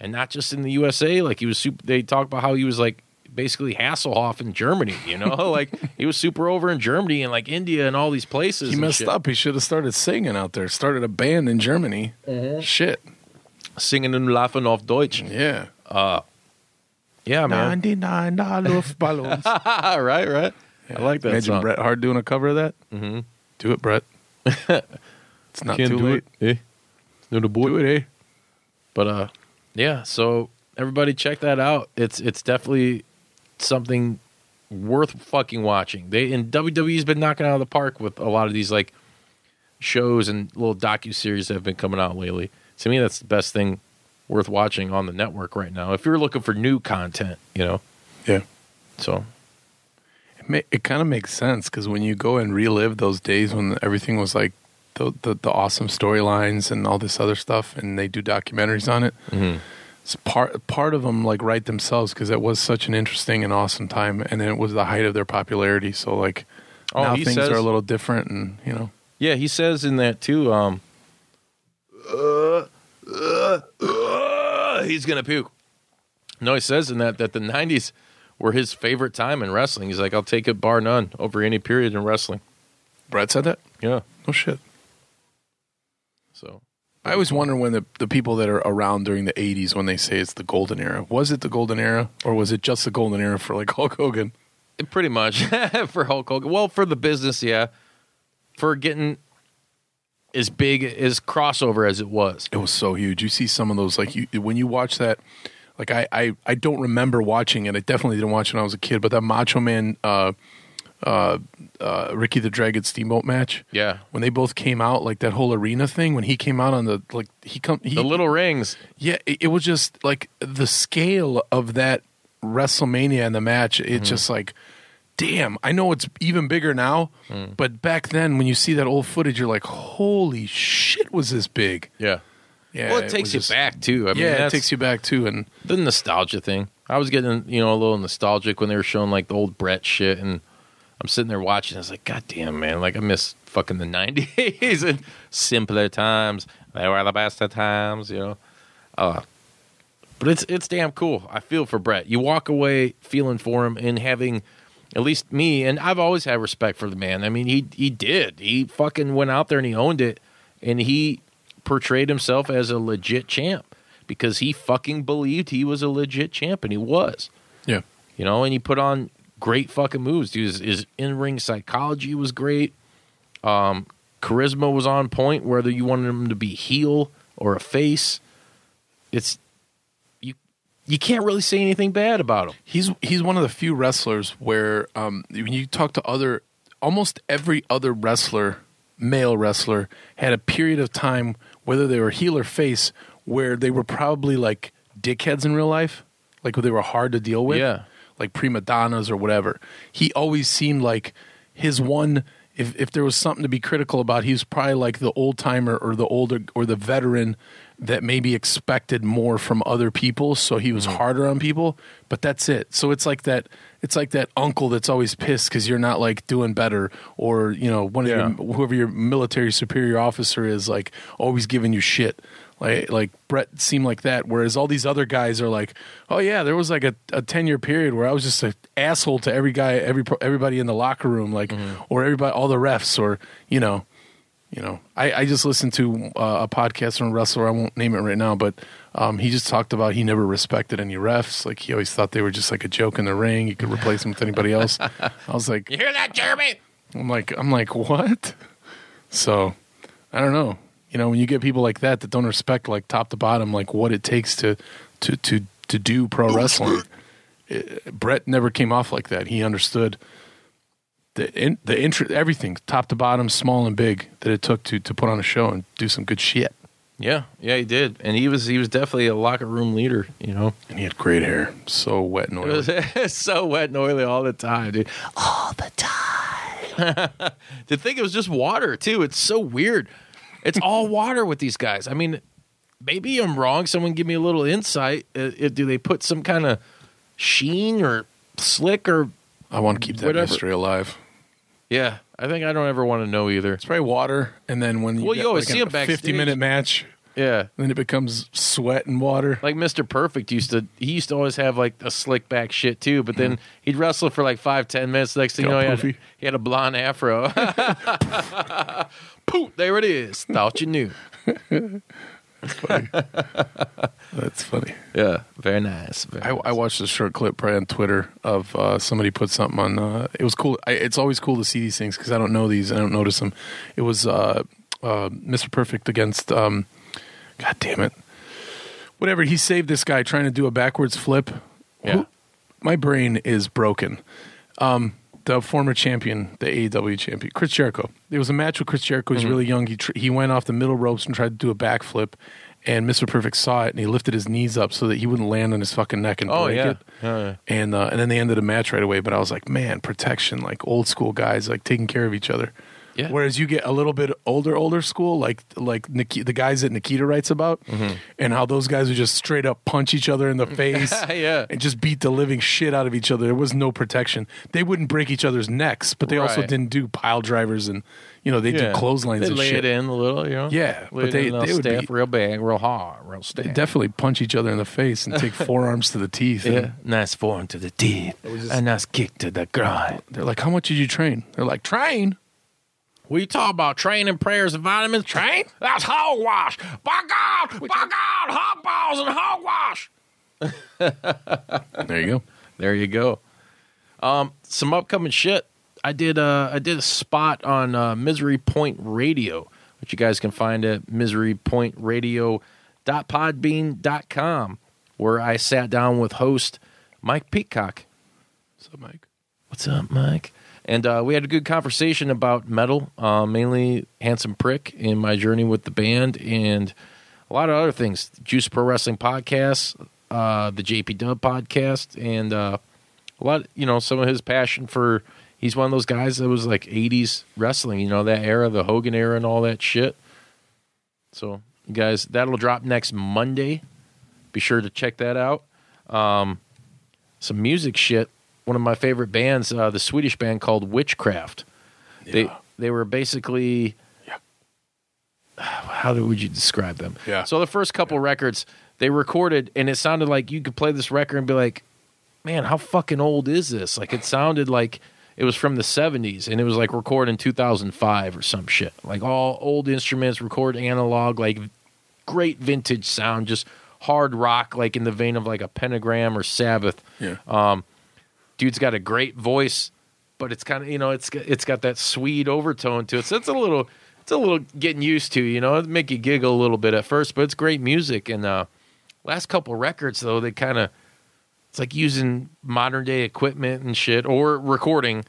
And not just in the USA, like he was super they talk about how he was like basically Hasselhoff in Germany, you know? [laughs] like he was super over in Germany and like India and all these places. he messed shit. up he should have started singing out there started a band in germany Mm-hmm. shit Singing and laughing off Deutsch. yeah Uh Yeah, man. 99 Luftballons. [laughs] right, right. I like that Imagine song. Bret Hart doing a cover of that. Mm-hmm. Do it, Bret. [laughs] it's not Can't too do late. it. Eh? No, the boy. Do it, eh? But uh, yeah. So everybody check that out. It's it's definitely something worth fucking watching. They and WWE's been knocking out of the park with a lot of these like shows and little docu series that have been coming out lately. To me, that's the best thing worth watching on the network right now. If you're looking for new content, you know. Yeah. So It, kind of makes sense because when you go and relive those days when everything was like the the, the awesome storylines and all this other stuff, and they do documentaries on it. Mm-hmm. It's part part of them like write themselves because it was such an interesting and awesome time, and then it was the height of their popularity. So like Oh, now things says- are a little different, and you know, Yeah, he says in that too. Um, uh, uh, uh, he's gonna puke. No, he says in that that the '90s were his favorite time in wrestling. He's like, I'll take it bar none over any period in wrestling. Bret said that. Yeah. Oh shit. So I always wonder when the, the people that are around during the 80s when they say it's the golden era. Was it the golden era or was it just the golden era for like [laughs] Hulk Hogan? pretty much [laughs] for Hulk Hogan. Well, for the business, yeah. For getting as big as crossover as it was. It was so huge. You see some of those like you when you watch that like I I, I don't remember watching it. I definitely didn't watch it when I was a kid, but that Macho Man uh uh uh Ricky the Dragon Steamboat match. Yeah. When they both came out like that whole arena thing when he came out on the like he come he The little rings. Yeah, it, it was just like the scale of that WrestleMania and the match. It's just like, damn. I know it's even bigger now, but back then when you see that old footage, you're like, holy shit, was this big? Yeah. Yeah, well, it takes you just- back too. I mean, yeah, it takes you back too, and the nostalgia thing. I was getting, you know, a little nostalgic when they were showing like the old Bret shit, and I'm sitting there watching. I was like, God damn, man! Like I miss fucking the [laughs] '90s and simpler times. They were the best of times, you know. Uh, but it's it's damn cool. I feel for Bret. You walk away feeling for him and having at least me, and I've always had respect for the man. I mean, he he did. He fucking went out there and he owned it, and he portrayed himself as a legit champ because he fucking believed he was a legit champ, and he was. yeah, You know, and he put on great fucking moves. Dude, his, his in ring psychology was great. Um, charisma was on point. Whether you wanted him to be heel or a face, it's you. You can't really say anything bad about him. he's he's one of the few wrestlers where um, when you talk to other, almost every other wrestler, male wrestler, had a period of time, whether they were heel or face, where they were probably like dickheads in real life, like they were hard to deal with, Yeah. like prima donnas or whatever. He always seemed like his one. If if there was something to be critical about, he was probably like the old timer or the older or the veteran that maybe expected more from other people, so he was mm-hmm. harder on people. But that's it. So it's like that. It's like that uncle that's always pissed because you're not like doing better, or you know, one of Yeah. your, whoever your military superior officer is like always giving you shit. Like like Bret seemed like that, whereas all these other guys are like, oh yeah, there was like a, a ten year period where I was just an asshole to every guy, every everybody in the locker room, like mm-hmm. or everybody, all the refs, or you know, you know. I, I just listened to uh, a podcast from a wrestler. I won't name it right now, but um, he just talked about he never respected any refs. Like he always thought they were just like a joke in the ring. You could replace them with anybody else. I was like, [laughs] You hear that, Jeremy? I'm like, I'm like, what? So, I don't know. You know, when you get people like that that don't respect like top to bottom, like what it takes to to to to do pro wrestling. eh, Bret never came off like that. He understood the in, the intro, everything, top to bottom, small and big, that it took to to put on a show and do some good shit. Yeah, yeah, he did, and he was he was definitely a locker room leader. You know, And he had great hair, so wet and it oily. was [laughs] so wet and oily all the time, dude. All the time. [laughs] to think it was just water too. It's so weird. It's all [laughs] water with these guys. I mean, maybe I'm wrong. Someone give me a little insight. Uh, uh, do they put some kind of sheen or slick or? I want to keep that Whatever. mystery alive. Yeah, I think I don't ever want to know either. It's probably water, and then when you Well, you always see a 'em backstage. fifty minute match, Yeah. then it becomes sweat and water. like Mr. Perfect used to he used to always have like a slick back shit too, but then mm-hmm. he'd wrestle for like five, ten minutes. Next thing you know, he had, poofy. he had a blonde afro. [laughs] [laughs] Poof, there it is. Thought you knew. [laughs] [laughs] That's funny. Yeah, very nice. Very I, nice. I watched a short clip probably on Twitter of uh, somebody put something on. Uh, it was cool. I, it's always cool to see these things because I don't know these. I don't notice them. It was uh, uh, Mr. Perfect against. Um, God damn it! Whatever. He saved this guy trying to do a backwards flip. Yeah. Who- my brain is broken. Um, the former champion, the AEW champion, Chris Jericho. There was a match with Chris Jericho. He's really young. He tr- he went off the middle ropes and tried to do a backflip, and Mr. Perfect saw it and he lifted his knees up so that he wouldn't land on his fucking neck and Oh, break yeah. it. And uh, and then they ended the match right away. But I was like, man, protection, like old school guys, like taking care of each other. Yeah. Whereas you get a little bit older, older school, like like Nikita, the guys that Nikita writes about, Mm-hmm. and how those guys would just straight up punch each other in the [laughs] face, Yeah. and just beat the living shit out of each other. There was no protection. They wouldn't break each other's necks, but they also didn't do pile drivers and you know they Yeah. do clotheslines They and lay shit. it in a little, you know. Yeah, lay but they- they would be- real big, real hard, real They stiff. definitely punch each other in the face and take [laughs] forearms to the teeth. and Yeah, nice form to the teeth, a nice kick to the groin. They're like, "How much did you train?" They're like, "Train." We talk about training, prayers, and vitamins. Train? That's hogwash. By God, by God, hog balls and hogwash. There you go. There you go. Um, some upcoming shit. I did. Uh, I did a spot on uh, Misery Point Radio, which you guys can find at miserypointradio.podbean.com, where I sat down with host Mike Peacock. What's up, Mike. What's up, Mike? And uh, we had a good conversation about metal, uh, mainly Handsome Prick in my journey with the band, and a lot of other things. Juice Pro Wrestling podcast, uh, the JP Dub podcast, and uh, a lot. You know, some of his passion for. He's one of those guys that was like '80s wrestling. You know that era, the Hogan era, and all that shit. So, you guys, that'll drop next Monday. Be sure to check that out. Um, some music shit. One of my favorite bands, uh, the Swedish band called Witchcraft. They Yeah. they were basically Yeah. [sighs] how would you describe them? Yeah. So the first couple records they recorded, and it sounded like you could play this record and be like, "Man, how fucking old is this?" Like it sounded like it was from the '70s, and it was like recorded in 2005 or some shit. Like all old instruments, record analog, like great vintage sound, just hard rock, like in the vein of like a Pentagram or Sabbath Yeah. Dude's got a great voice, but it's kind of you know it's got- it's got that sweet overtone to it. So it's a little it's a little getting used to. You know, it make you giggle a little bit at first, but it's great music. And uh, last couple records though, they kind of it's like using modern day equipment and shit or recording,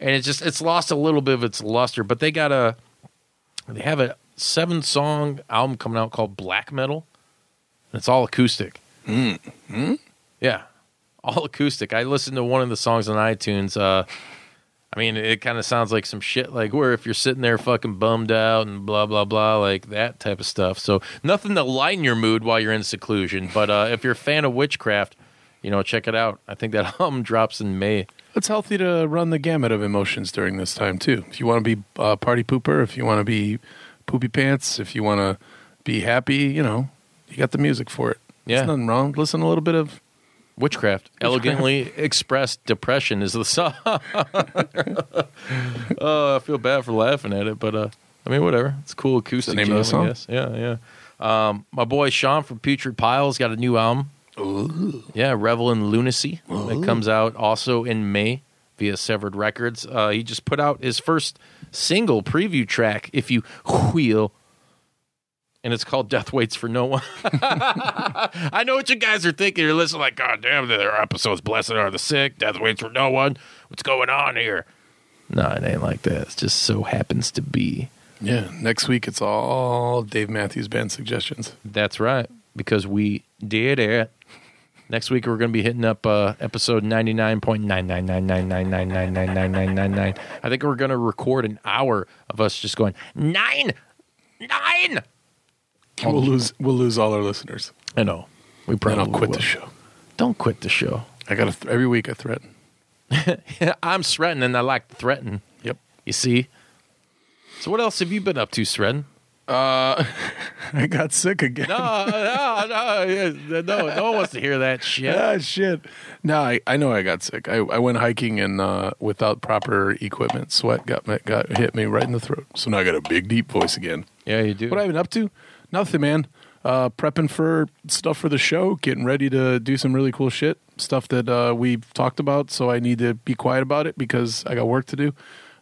and it's just it's lost a little bit of its luster. But they got a they have a seven song album coming out called Black Metal. And it's all acoustic. Yeah, all acoustic. I listened to one of the songs on iTunes. Uh, I mean, it kind of sounds like some shit, like where if you're sitting there fucking bummed out and blah blah blah, like that type of stuff. So nothing to lighten your mood while you're in seclusion. But uh, if you're a fan of witchcraft, you know, check it out. I think that [laughs] hum drops in May. It's healthy to run the gamut of emotions during this time too. If you want to be a party pooper, if you want to be poopy pants, if you want to be happy, you know, you got the music for it. Yeah. There's nothing wrong. Listen a little bit of [laughs] Witchcraft. Elegantly expressed depression is the [laughs] song. oh, I feel bad for laughing at it, but uh, I mean, whatever. It's cool acoustic. The name of the song? guess. Yeah, yeah. Um, my boy Sean from Putrid Pile's got a new album. Yeah, Revel in Lunacy. It comes out also in May via Sevared Records. Uh, he just put out his first single preview track, if you will. And it's called Death Waits for No One. I know what you guys are thinking. You're listening like, God damn, there are episodes, Blessed are the Sick, Death Waits for No One. What's going on here? No, it ain't like that. It just so happens to be. yeah. Next week it's all Dave Matthews Band suggestions. That's right, because we did it. Next week we're going to be hitting up uh, episode ninety nine point nine nine nine nine nine nine nine nine nine nine nine nine. I think we're going to record an hour of us just going nine, nine. We'll lose. We'll lose all our listeners. I know. We probably I'll quit will. the show. Don't quit the show. I got th- every week. I threaten. [laughs] I'm threatening. and I like to threaten. Yep. You see. So what else have you been up to, Threaten? [laughs] I got sick again. No, no, no, yeah, no. No one wants to hear that shit. Ah, shit. No, I, I know I got sick. I, I went hiking and uh, without proper equipment, sweat got got hit me right in the throat. So now I got a big deep voice again. Yeah, you do. What I've been up to? Nothing, man. Uh, prepping for stuff for the show, getting ready to do some really cool shit, stuff that uh, we've talked about. So I need to be quiet about it because I got work to do.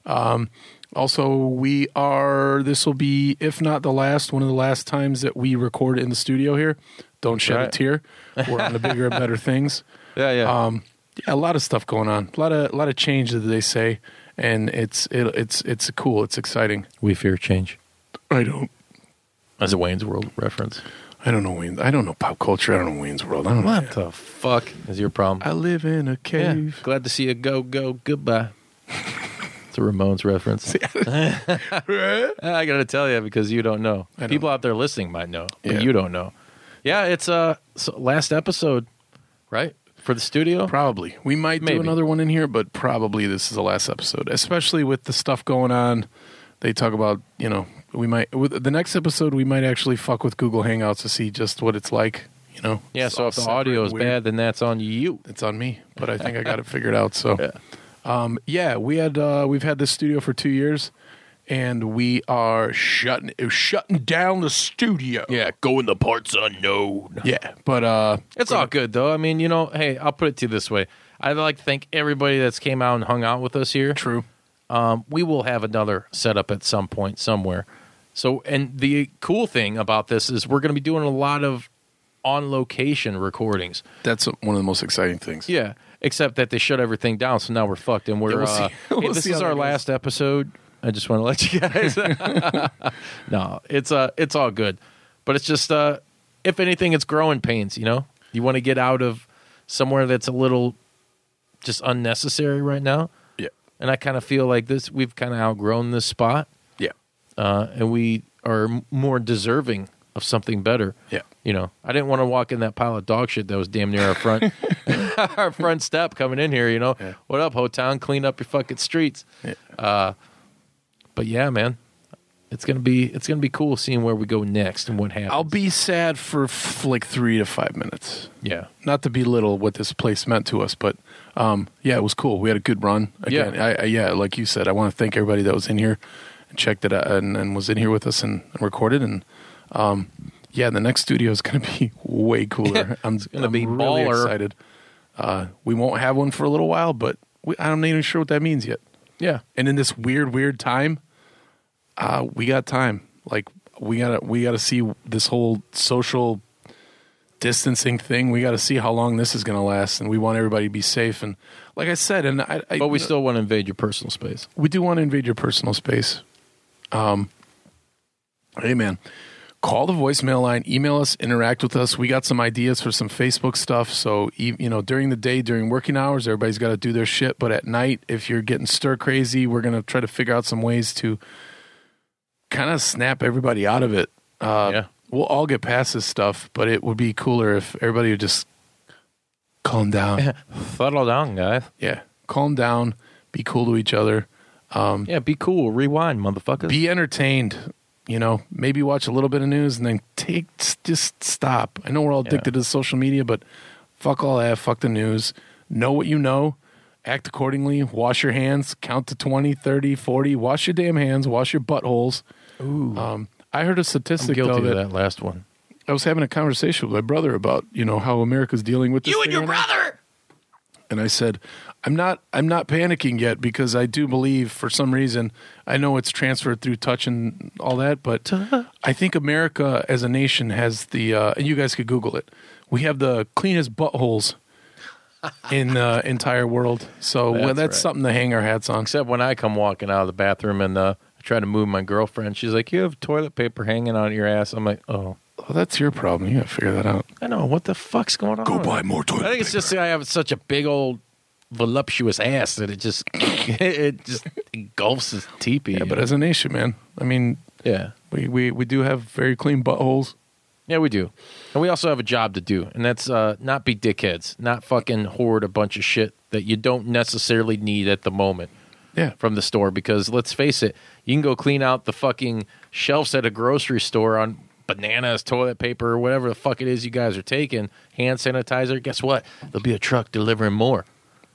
Um, also, we are. This will be, if not the last, one of the last times that we record in the studio here. Don't shed a tear. We're on to bigger and better things. [laughs] yeah, yeah. Um, yeah, a lot of stuff going on. A lot of a lot of change that they say, and it's it, it's it's cool. It's exciting. we fear change. I don't As a Wayne's World reference. I don't know Wayne. I don't know pop culture. I don't know Wayne's World. I don't know. What the fuck is your problem? I live in a Yeah. cave. Glad to see you go, go, goodbye. [laughs] It's a Ramones reference. I [laughs] got to tell you because you don't know. I don't People out there listening might know, but Yeah. you don't know. Yeah, it's uh so last episode, right? For the studio. Probably. We might Maybe. do another one in here, but probably this is the last episode, especially with the stuff going on. They talk about, you know, we might, with the next episode, we might actually fuck with Google Hangouts to see just what it's like, you know? yeah, It's so if the audio is weird. bad, then that's on you. it's on me, but I think I got it [laughs] figured out. So, Yeah. um, yeah, we had, uh, we've had this studio for two years and we are shutting, shutting down the studio. Yeah, going the parts unknown. Yeah. But, uh, It's all good though. I mean, you know, hey, I'll put it to you this way. I'd like to thank everybody that's came out and hung out with us here. true. Um, we will have another setup at some point somewhere. So, and the cool thing about this is we're going to be doing a lot of on location recordings. That's one of the most exciting things. Yeah, except that they shut everything down, so now we're fucked. And we're Yeah, we'll uh, [laughs] we'll this is our last episode. I just want to let you guys. [laughs] [laughs] no, it's uh, it's all good, but it's just uh, if anything, it's growing pains. You know, you want to get out of somewhere that's a little just unnecessary right now. Yeah. And I kind of feel like this. We've kind of outgrown this spot. Uh, and we are more deserving of something better. Yeah. You know, I didn't want to walk in that pile of dog shit that was damn near our front, [laughs] our front step coming in here. You know, Yeah. what up, Ho Town? Clean up your fucking streets. Yeah. Uh, but yeah, man, it's gonna be it's gonna be cool seeing where we go next and what happens. I'll be sad for f- like three to five minutes. yeah, Not to belittle what this place meant to us, but um, yeah, it was cool. We had a good run. Again, Yeah. I, I, yeah, like you said, I want to thank everybody that was in here checked it out and, and was in here with us and, and recorded. And um, yeah, the next studio is going [laughs] to be way cooler. I'm, gonna I'm be really baller. excited. Uh, we won't have one for a little while, but we, I'm not even sure what that means yet. yeah, And in this weird, weird time, uh, we got time. Like we gotta, we gotta see this whole social distancing thing. We got to see how long this is going to last, and we want everybody to be safe. And like I said, and I, I but we still want to invade your personal space. we do want to invade your personal space. Um, hey man, call the voicemail line, email us, interact with us. We got some ideas for some Facebook stuff. So you know, during the day, during working hours, everybody's got to do their shit. But at night, if you're getting stir crazy, we're gonna try to figure out some ways to kind of snap everybody out of it. Uh, Yeah. We'll all get past this stuff, but it would be cooler if everybody would just calm down. [laughs] Settle down, guys. yeah, calm down, be cool to each other. Yeah, be cool. Rewind, motherfuckers. be entertained. You know maybe watch a little bit of news and then take just stop. I know we're all addicted to social media but fuck all that. Fuck the news. Know what you know. Act accordingly. Wash your hands. Count to 20 30 40 wash your damn hands. Wash your buttholes. Ooh, um, i heard a I'm statistic guilty though of that, that last one. i was having a conversation with my brother about you know how america's dealing with this You and your right now. brother. and I said, "I'm not. I'm not panicking yet because I do believe, for some reason, I know it's transferred through touch and all that, but I think America as a nation has the. Uh, and you guys could Google it. We have the cleanest buttholes in the [laughs] entire world. So well, That's that's right. something to hang our hats on. Except when I come walking out of the bathroom and uh, I try to move my girlfriend, she's like, "You have toilet paper hanging on your ass." I'm like, "Oh, Well, that's your problem. You got to figure that out. I know what the fuck's going on." Go buy more toilet paper. I think it's just I have such a big old voluptuous ass that it just [laughs] it just engulfs his teepee. Yeah, but as a nation, man, I mean, yeah, we, we, we do have very clean buttholes. yeah, we do, and we also have a job to do, and that's uh, not be dickheads, not fucking hoard a bunch of shit that you don't necessarily need at the moment. Yeah. from the store because let's face it, you can go clean out the fucking shelves at a grocery store on bananas, toilet paper, or whatever the fuck it is you guys are taking, hand sanitizer. Guess what? There'll be a truck delivering more.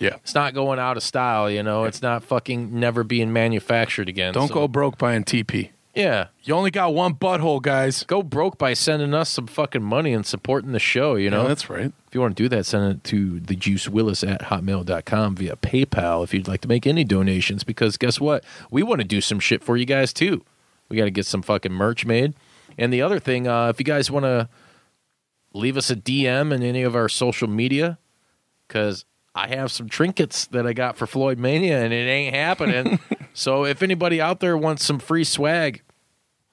Yeah. It's not going out of style, you know. It's not fucking never being manufactured again. Don't So- go broke buying TP. Yeah, You only got one butthole, guys. go broke by sending us some fucking money and supporting the show. You know, Yeah, that's right. If you want to do that, send it to thejuicewillis Juice Willis at hotmail.com via PayPal if you'd like to make any donations. Because guess what? We want to do some shit for you guys too. We got to get some fucking merch made. And the other thing, uh, if you guys want to leave us a DM in any of our social media, because I have some trinkets that I got for Floyd Mania and it ain't happening. [laughs] so if anybody out there wants some free swag,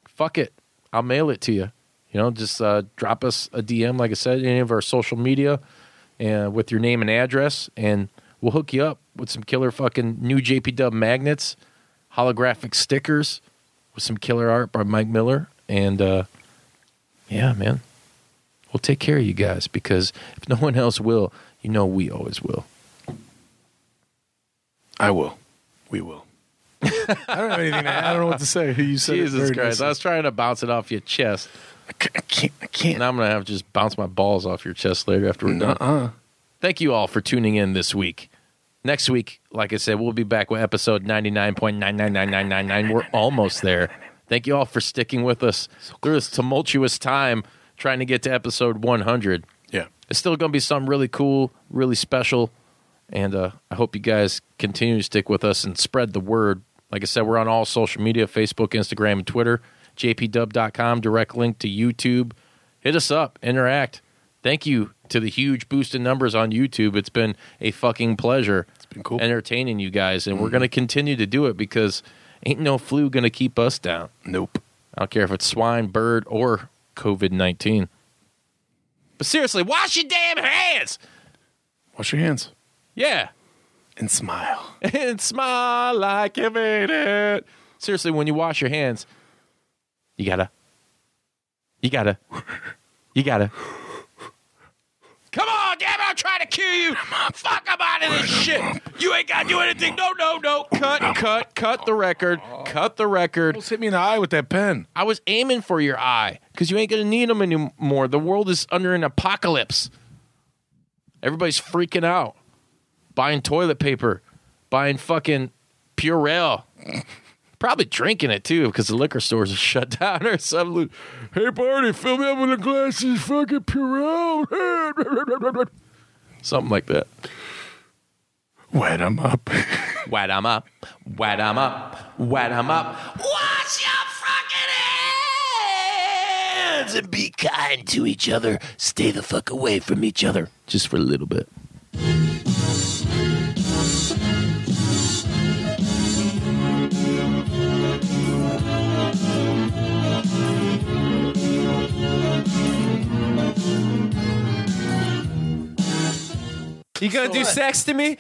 fuck it. I'll mail it to you. You know, just uh, drop us a DM, like I said, any of our social media, and with your name and address, and we'll hook you up with some killer fucking new JP Dub magnets holographic stickers with some killer art by Mike Miller. And uh, yeah, man, we'll take care of you guys because if no one else will, you know we always will. I will. We will. [laughs] I don't have anything to add. I don't know what to say. You said it Jesus very Christ. nicely. I was trying to bounce it off your chest. I can't. I can't. I can't. And I'm going to have to just bounce my balls off your chest later after we're done. Uh-uh. Thank you all for tuning in this week. Next week, like I said, we'll be back with episode 99.999999. We're almost there. Thank you all for sticking with us through this tumultuous time trying to get to episode 100. It's still going to be something really cool, really special. And uh, I hope you guys continue to stick with us and spread the word. Like I said, we're on all social media Facebook, Instagram, and Twitter. jpdub.com, direct link to YouTube. Hit us up, interact. Thank you to the huge boost in numbers on YouTube. It's been a fucking pleasure. It's been cool. Entertaining you guys. And we're going to continue to do it because ain't no flu going to keep us down. Nope. I don't care if it's swine, bird, or COVID 19. But seriously, wash your damn hands. Wash your hands Yeah. and smile. [laughs] and smile like you made it. Seriously, when you wash your hands, you gotta, you gotta, you gotta. Damn it, I'm trying to kill you. Fuck, I'm out of this shit. You ain't gotta do anything. No, no, no. Cut, cut, cut the record. Cut the record. Almost hit me in the eye with that pen. I was aiming for your eye because you ain't gonna need them anymore. The world is under an apocalypse. Everybody's freaking out, buying toilet paper, buying fucking Purell, probably drinking it too because the liquor stores are shut [laughs] down or something. Hey, Barney, fill me up with a glass of fucking Purell, [laughs] something like that. Wet him up. [laughs] Wet 'em up, wet 'em up, wet 'em up. Wash your fucking hands and be kind to each other. Stay the fuck away from each other just for a little bit. You gonna do sex to me?